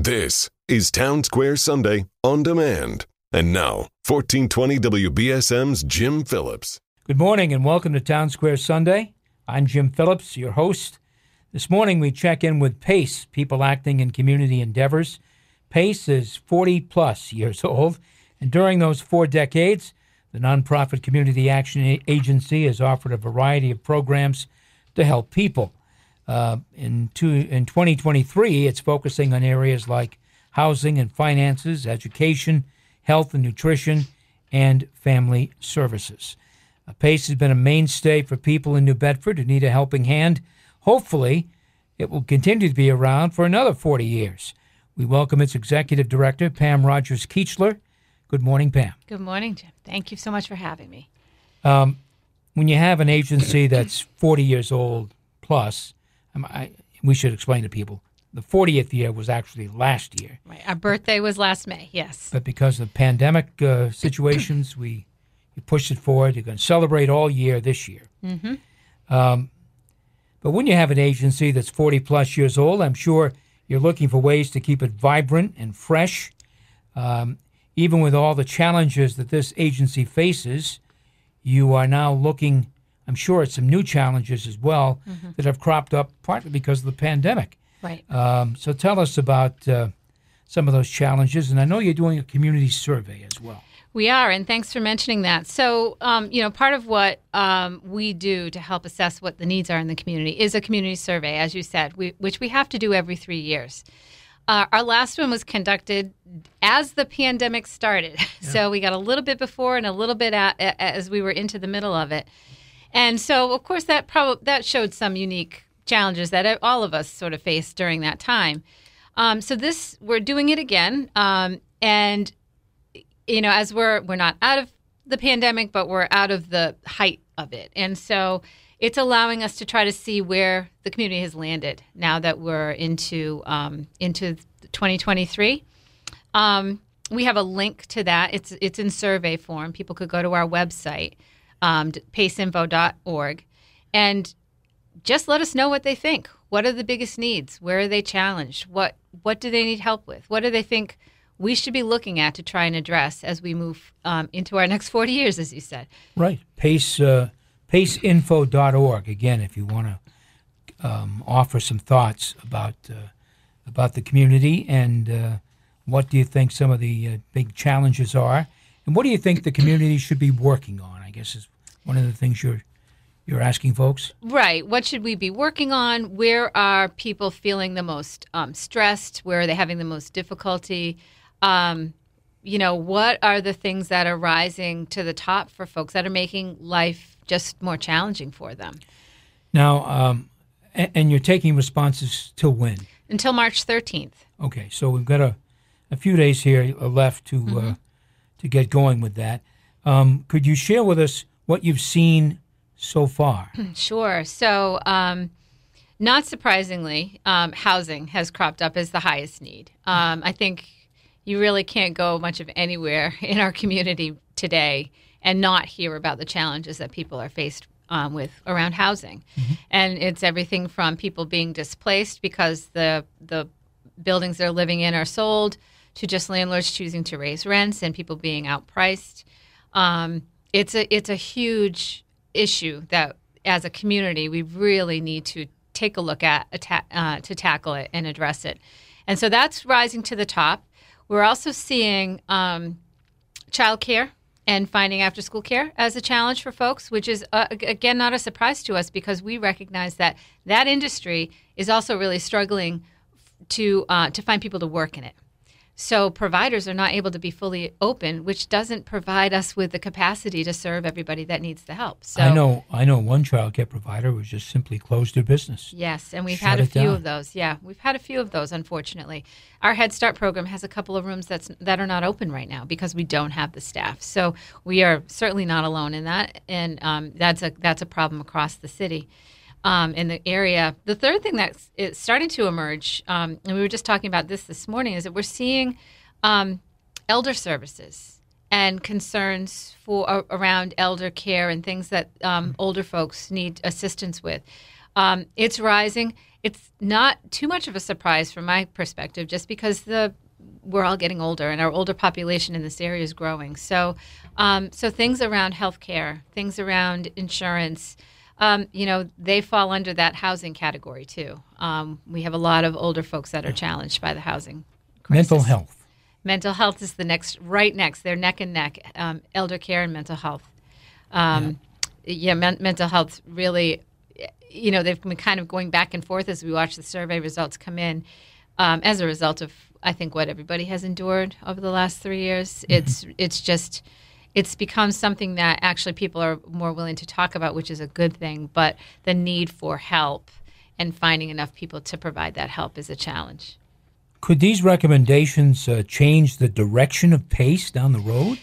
This is Town Square Sunday on demand. And now, 1420 WBSM's Jim Phillips. Good morning and welcome to Town Square Sunday. I'm Jim Phillips, your host. This morning we check in with PACE, People Acting in Community Endeavors. PACE is 40 plus years old, and during those four decades, the nonprofit community action agency has offered a variety of programs to help people. Uh, in, two, in 2023, it's focusing on areas like housing and finances, education, health and nutrition, and family services. Uh, PACE has been a mainstay for people in New Bedford who need a helping hand. Hopefully, it will continue to be around for another 40 years. We welcome its executive director, Pam Rogers Keechler. Good morning, Pam. Good morning, Jim. Thank you so much for having me. Um, when you have an agency that's 40 years old plus, I, we should explain to people the 40th year was actually last year. Right. Our birthday was last May, yes. But because of pandemic uh, situations, we, we pushed it forward. You're going to celebrate all year this year. Mm-hmm. Um, but when you have an agency that's 40 plus years old, I'm sure you're looking for ways to keep it vibrant and fresh. Um, even with all the challenges that this agency faces, you are now looking I'm sure it's some new challenges as well mm-hmm. that have cropped up partly because of the pandemic. Right. Um, so tell us about uh, some of those challenges. And I know you're doing a community survey as well. We are, and thanks for mentioning that. So, um, you know, part of what um, we do to help assess what the needs are in the community is a community survey, as you said, we, which we have to do every three years. Uh, our last one was conducted as the pandemic started. Yeah. So we got a little bit before and a little bit at, as we were into the middle of it. And so, of course, that probably that showed some unique challenges that all of us sort of faced during that time. Um, so this we're doing it again, um, and you know, as we're we're not out of the pandemic, but we're out of the height of it, and so it's allowing us to try to see where the community has landed now that we're into um, into 2023. Um, we have a link to that. It's it's in survey form. People could go to our website um, paceinfo.org, and just let us know what they think. What are the biggest needs? Where are they challenged? What what do they need help with? What do they think we should be looking at to try and address as we move um, into our next 40 years, as you said? Right. Pace, uh, paceinfo.org. Again, if you want to um, offer some thoughts about, uh, about the community and uh, what do you think some of the uh, big challenges are, and what do you think the community should be working on? I guess is one of the things you're you're asking folks. Right. What should we be working on? Where are people feeling the most um, stressed? Where are they having the most difficulty? Um, you know, what are the things that are rising to the top for folks that are making life just more challenging for them? Now, um, and, and, you're taking responses till when? Until March 13th. Okay, so we've got a, a few days here left to uh, mm-hmm. uh, to get going with that. Um, could you share with us what you've seen so far? Sure. So, um, not surprisingly, um, housing has cropped up as the highest need. Um, I think you really can't go much of anywhere in our community today and not hear about the challenges that people are faced um, with around housing, mm-hmm. and it's everything from people being displaced because the the buildings they're living in are sold to just landlords choosing to raise rents and people being outpriced. Um, it's a it's a huge issue that as a community we really need to take a look at uh, to tackle it and address it. And so that's rising to the top. We're also seeing um, childcare and finding after school care as a challenge for folks, which is, uh, again, not a surprise to us because we recognize that that industry is also really struggling to, uh, to find people to work in it. So providers are not able to be fully open, which doesn't provide us with the capacity to serve everybody that needs the help. So I know I know one child care provider was just simply closed their business. Yes, and we've had a few down. of those. Yeah, we've had a few of those. Unfortunately, our Head Start program has a couple of rooms that's that are not open right now because we don't have the staff. So we are certainly not alone in that, and um, that's a that's a problem across the city um, in the area. The third thing that's starting to emerge, um, and we were just talking about this this morning, is that we're seeing um, elder services and concerns for uh, around elder care and things that um, older folks need assistance with. Um, it's rising, it's not too much of a surprise from my perspective, just because the we're all getting older, and our older population in this area is growing. So, um, so things around healthcare, things around insurance, um, you know, they fall under that housing category too. Um, we have a lot of older folks that are challenged by the housing. Crisis. Mental health. Mental health is the next, right next. They're neck and neck. Um, elder care and mental health. Um, yeah, yeah men- mental health really. You know, they've been kind of going back and forth as we watch the survey results come in, um, as a result of I think what everybody has endured over the last three years. Mm-hmm. It's it's just it's become something that actually people are more willing to talk about, which is a good thing. But the need for help and finding enough people to provide that help is a challenge. Could these recommendations uh, change the direction of PACE down the road?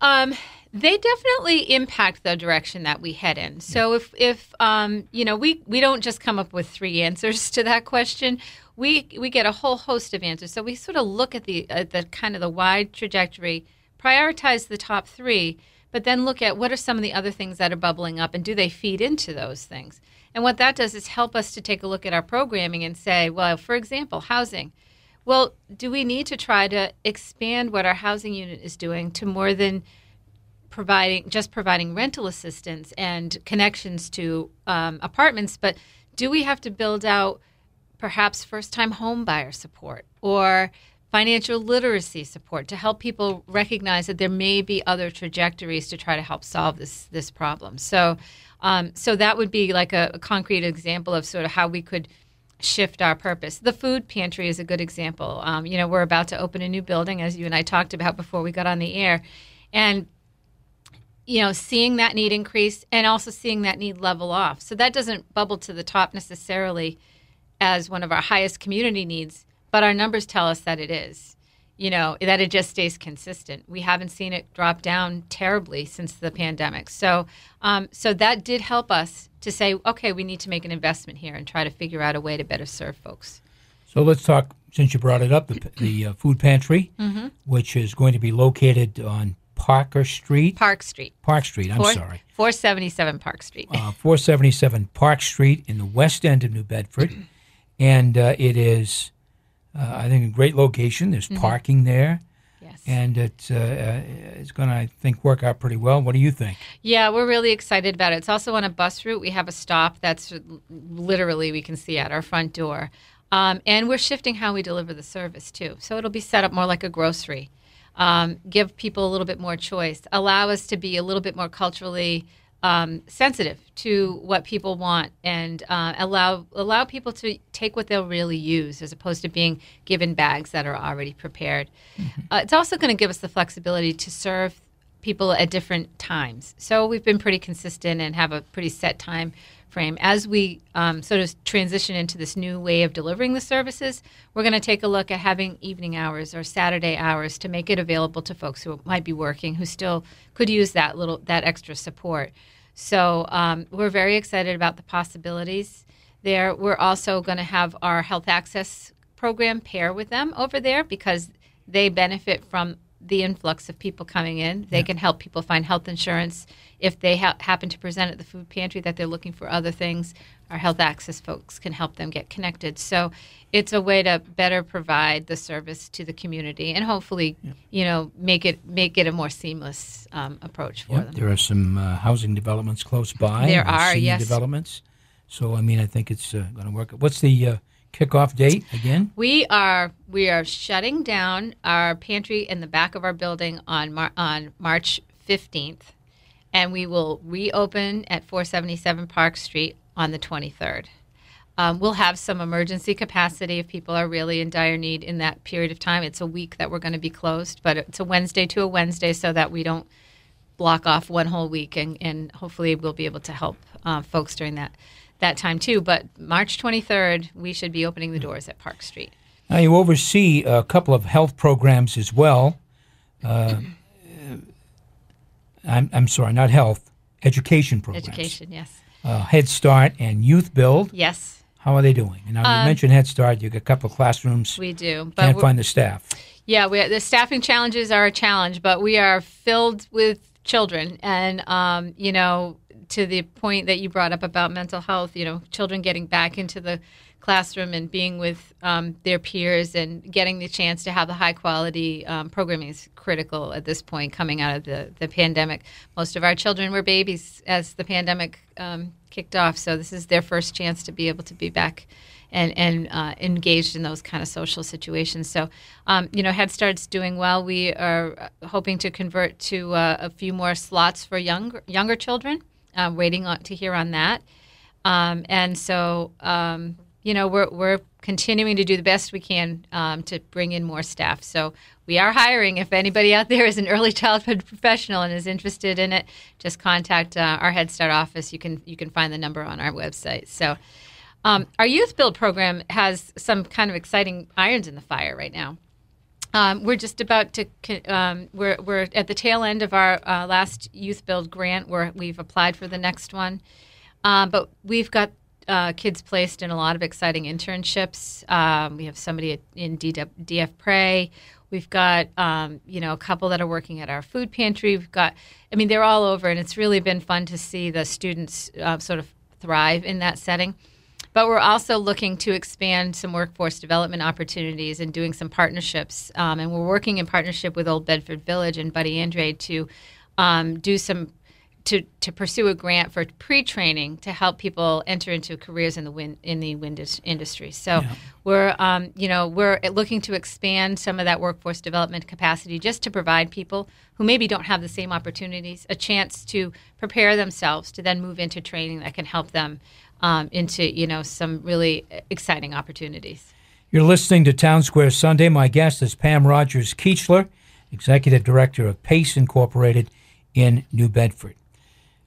Um, they definitely impact the direction that we head in. So if if um, you know we we don't just come up with three answers to that question, we we get a whole host of answers. So we sort of look at the at the kind of the wide trajectory, prioritize the top three, but then look at what are some of the other things that are bubbling up and do they feed into those things. And what that does is help us to take a look at our programming and say, well, for example, housing. Well, do we need to try to expand what our housing unit is doing to more than providing just providing rental assistance and connections to um, apartments, but do we have to build out perhaps first time home buyer support or financial literacy support to help people recognize that there may be other trajectories to try to help solve this this problem. So, um, so that would be like a, a, concrete example of sort of how we could shift our purpose. The food pantry is a good example. Um, you know, we're about to open a new building, as you and I talked about before we got on the air, and you know, seeing that need increase and also seeing that need level off. So that doesn't bubble to the top necessarily as one of our highest community needs, but our numbers tell us that it is. You know, that it just stays consistent. We haven't seen it drop down terribly since the pandemic. So, um, so that did help us to say, okay, we need to make an investment here and try to figure out a way to better serve folks. So let's talk, since you brought it up, the, the uh, food pantry, mm-hmm. which is going to be located on Parker Street. Park Street. Park Street. I'm Four, sorry. 477 Park Street. Uh, 477 Park Street in the west end of New Bedford, and uh, it is, uh, I think, a great location. There's mm-hmm. parking there. Yes. And it's uh, uh, it's going to, I think, work out pretty well. What do you think? Yeah, we're really excited about it. It's also on a bus route. We have a stop that's literally we can see at our front door. Um, and we're shifting how we deliver the service too. So it'll be set up more like a grocery um, give people a little bit more choice, allow us to be a little bit more culturally um, sensitive to what people want, and uh, allow allow people to take what they'll really use, as opposed to being given bags that are already prepared. Mm-hmm. Uh, it's also going to give us the flexibility to serve people at different times. So we've been pretty consistent and have a pretty set time frame. As we um, sort of transition into this new way of delivering the services, we're going to take a look at having evening hours or Saturday hours to make it available to folks who might be working who still could use that little that extra support. So um, we're very excited about the possibilities there. We're also going to have our health access program pair with them over there because they benefit from the influx of people coming in. They yeah. can help people find health insurance if they ha- happen to present at the food pantry that they're looking for other things. Our health access folks can help them get connected. So it's a way to better provide the service to the community and hopefully, yeah. you know, make it make it a more seamless um, approach for them. There are some uh, housing developments close by. There are yes developments. So I mean, I think it's uh, going to work. What's the uh, kickoff date again? We are we are shutting down our pantry in the back of our building on Mar- on March fifteenth, and we will reopen at 477 Park Street on the 23rd. Um, we'll have some emergency capacity if people are really in dire need in that period of time. It's a week that we're going to be closed, but it's a Wednesday to a Wednesday so that we don't block off one whole week, and, and hopefully we'll be able to help uh, folks during that that time too. But March 23rd, we should be opening the doors at Park Street. Now, you oversee a couple of health programs as well. Uh, I'm, I'm sorry, not health, education programs. Education, yes. Uh, Head Start and Youth Build. Yes. How are they doing? Now, um, you mentioned Head Start. You got a couple of classrooms. We do. But can't find the staff. Yeah, we, the staffing challenges are a challenge, but we are filled with children. And, um, you know, to the point that you brought up about mental health, you know, children getting back into the classroom and being with um, their peers and getting the chance to have the high quality um, programming is critical at this point coming out of the, the pandemic. Most of our children were babies as the pandemic um, kicked off, so this is their first chance to be able to be back and, and uh, engaged in those kind of social situations. So, um, you know, Head Start's doing well. We are hoping to convert to uh, a few more slots for younger younger children. Uh, waiting on, to hear on that. Um, and so, um, you know, we're, we're continuing to do the best we can um, to bring in more staff. So we are hiring. If anybody out there is an early childhood professional and is interested in it, just contact uh, our Head Start office. You can you can find the number on our website. So. Um, our youth build program has some kind of exciting irons in the fire right now. Um, we're just about to um, we're, we're at the tail end of our uh, last youth build grant where we've applied for the next one. Um, but we've got uh, kids placed in a lot of exciting internships. Um, we have somebody in DF, DF Pray we've got um, you know a couple that are working at our food pantry. We've got i mean they're all over and it's really been fun to see the students uh, sort of thrive in that setting but we're also looking to expand some workforce development opportunities and doing some partnerships. Um, and we're working in partnership with Old Bedford Village and Buddy Andrade to um, do some to, to pursue a grant for pre-training to help people enter into careers in the wind in the wind industry. So yeah. we're um, you know we're looking to expand some of that workforce development capacity just to provide people who maybe don't have the same opportunities a chance to prepare themselves to then move into training that can help them um, into you know some really exciting opportunities. You're listening to Town Square Sunday. My guest is Pam Rogers Keechler, Executive Director of PACE Incorporated in New Bedford.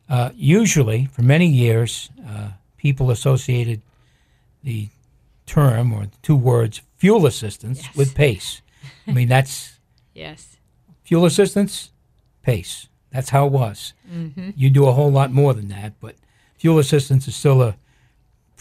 Uh, usually, for many years, uh, people associated the term or the two words fuel assistance yes. with PACE. I mean, that's yes, fuel assistance, PACE. That's how it was. Mm-hmm. You do a whole lot more than that, but fuel assistance is still a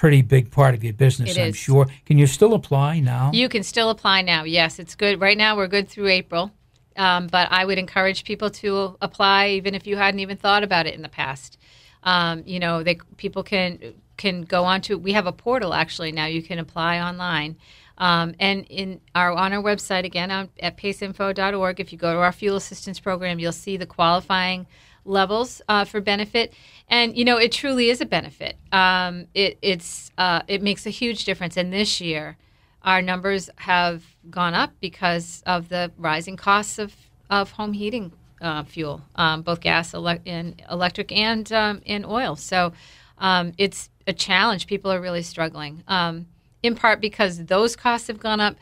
pretty big part of your business, I'm sure. Can you still apply now? You can still apply now. Yes, it's good. Right now, we're good through April. Um, but I would encourage people to apply, even if you hadn't even thought about it in the past. Um, you know, they people can can go on to. We have a portal actually now. You can apply online. Um, and in our on our website again on, at paceinfo.org, if you go to our fuel assistance program, you'll see the qualifying levels uh, for benefit. And you know, it truly is a benefit. Um, it it's uh, it makes a huge difference. And this year, our numbers have gone up because of the rising costs of of home heating uh, fuel, um, both gas, ele- and electric, and um, oil. So um, it's a challenge. People are really struggling. Um, in part because those costs have gone up,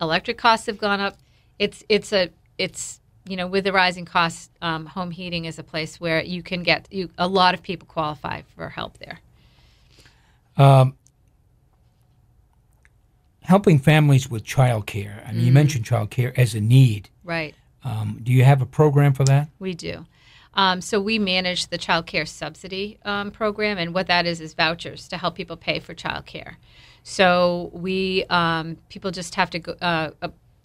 electric costs have gone up. It's it's a it's you know, with the rising costs, um, home heating is a place where you can get you, a lot of people qualify for help there. Um, helping families with childcare. I mean, mm-hmm. you mentioned childcare as a need. Right. Um, do you have a program for that? We do. Um, so we manage the child care subsidy um, program, and what that is is vouchers to help people pay for child care. So we um, people just have to go, uh,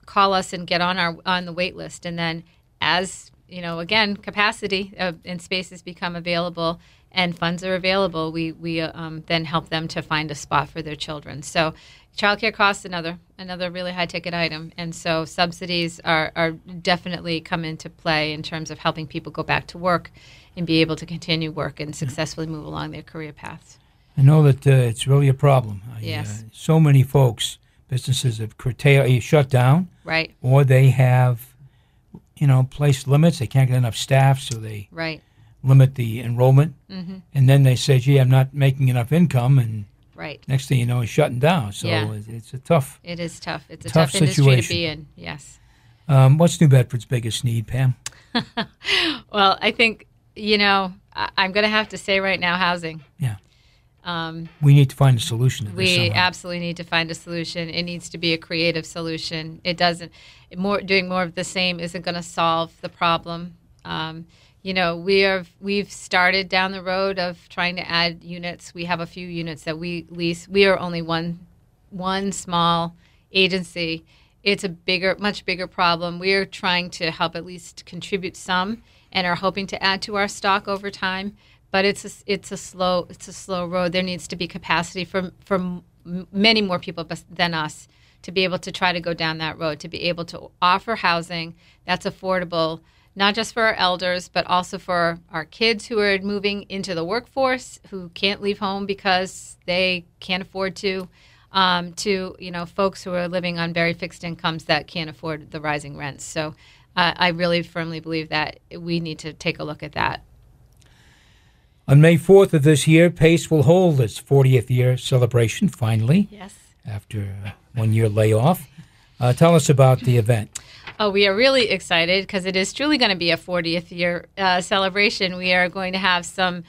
call us and get on our on the wait list. And then as you know again capacity uh, and spaces become available and funds are available we we um, then help them to find a spot for their children. So childcare costs another another really high ticket item. And so subsidies are, are definitely come into play in terms of helping people go back to work and be able to continue work and successfully move along their career paths. I know that uh, it's really a problem. Yes. Uh, so many folks businesses have curtailed, shut down, right, or they have, you know, placed limits. They can't get enough staff, so they right limit the enrollment, mm-hmm. and then they say, "Gee, I'm not making enough income," and right next thing you know, it's shutting down. So yeah. it's, it's, a tough. It is tough. It's a tough, tough situation. industry to be in. Yes. Um, what's New Bedford's biggest need, Pam? well, I think you know I- I'm going to have to say right now, housing. Yeah. Um, we need to find a solution to this. We absolutely need to find a solution. It needs to be a creative solution. It doesn't more doing more of the same isn't going to solve the problem. Um, you know, we have we've started down the road of trying to add units. We have a few units that we lease. We are only one one small agency. It's a bigger, much bigger problem. We are trying to help at least contribute some, and are hoping to add to our stock over time but it's a, it's a slow it's a slow road. There needs to be capacity for for many more people than us to be able to try to go down that road, to be able to offer housing that's affordable, not just for our elders, but also for our kids who are moving into the workforce, who can't leave home because they can't afford to, um, to you know folks who are living on very fixed incomes that can't afford the rising rents. So. Uh, I really firmly believe that we need to take a look at that On May 4th of this year, PACE will hold its 40th year celebration finally Yes. after one year layoff. Uh, tell us about the event. Oh, we are really excited because it is truly going to be a 40th year uh, celebration. We are going to have some.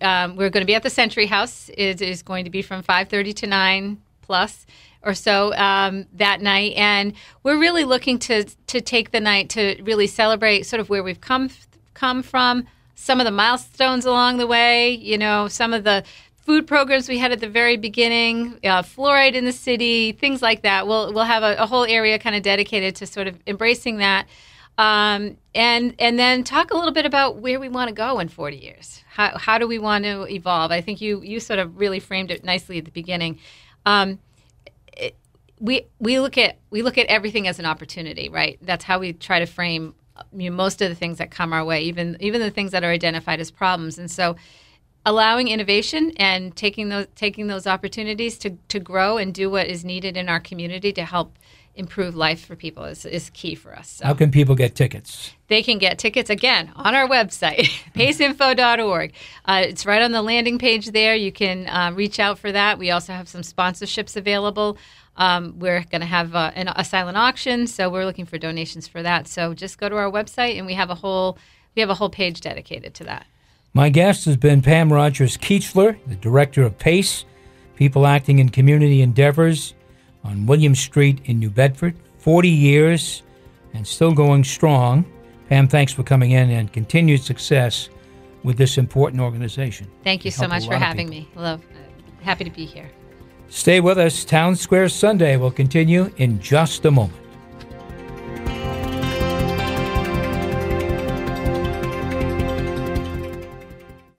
Um, we're going to be at the Century House. It is going to be from 5:30 to 9 plus or so um, that night, and we're really looking to to take the night to really celebrate sort of where we've come come from, some of the milestones along the way. You know, some of the food programs we had at the very beginning, uh, fluoride in the city, things like that. We'll we'll have a, a whole area kind of dedicated to sort of embracing that, um, and and then talk a little bit about where we want to go in 40 years. How how do we want to evolve? I think you you sort of really framed it nicely at the beginning. Um, it, we we look at we look at everything as an opportunity, right? That's how we try to frame you know, most of the things that come our way, even even the things that are identified as problems, and so allowing innovation and taking those taking those opportunities to, to grow and do what is needed in our community to help improve life for people is, is key for us. So How can people get tickets? they can get tickets again on our website, paceinfo.org. Uh, it's right on the landing page there. You can uh, reach out for that. We also have some sponsorships available. Um, we're going to have uh, an, a silent auction, so we're looking for donations for that. So just go to our website, and we have a whole we have a whole page dedicated to that. My guest has been Pam Rogers Keechler, the director of PACE, People Acting in Community Endeavors on William Street in New Bedford. 40 years and still going strong. Pam, thanks for coming in and continued success with this important organization. Thank you so much for having me. Love, happy to be here. Stay with us. Town Square Sunday will continue in just a moment.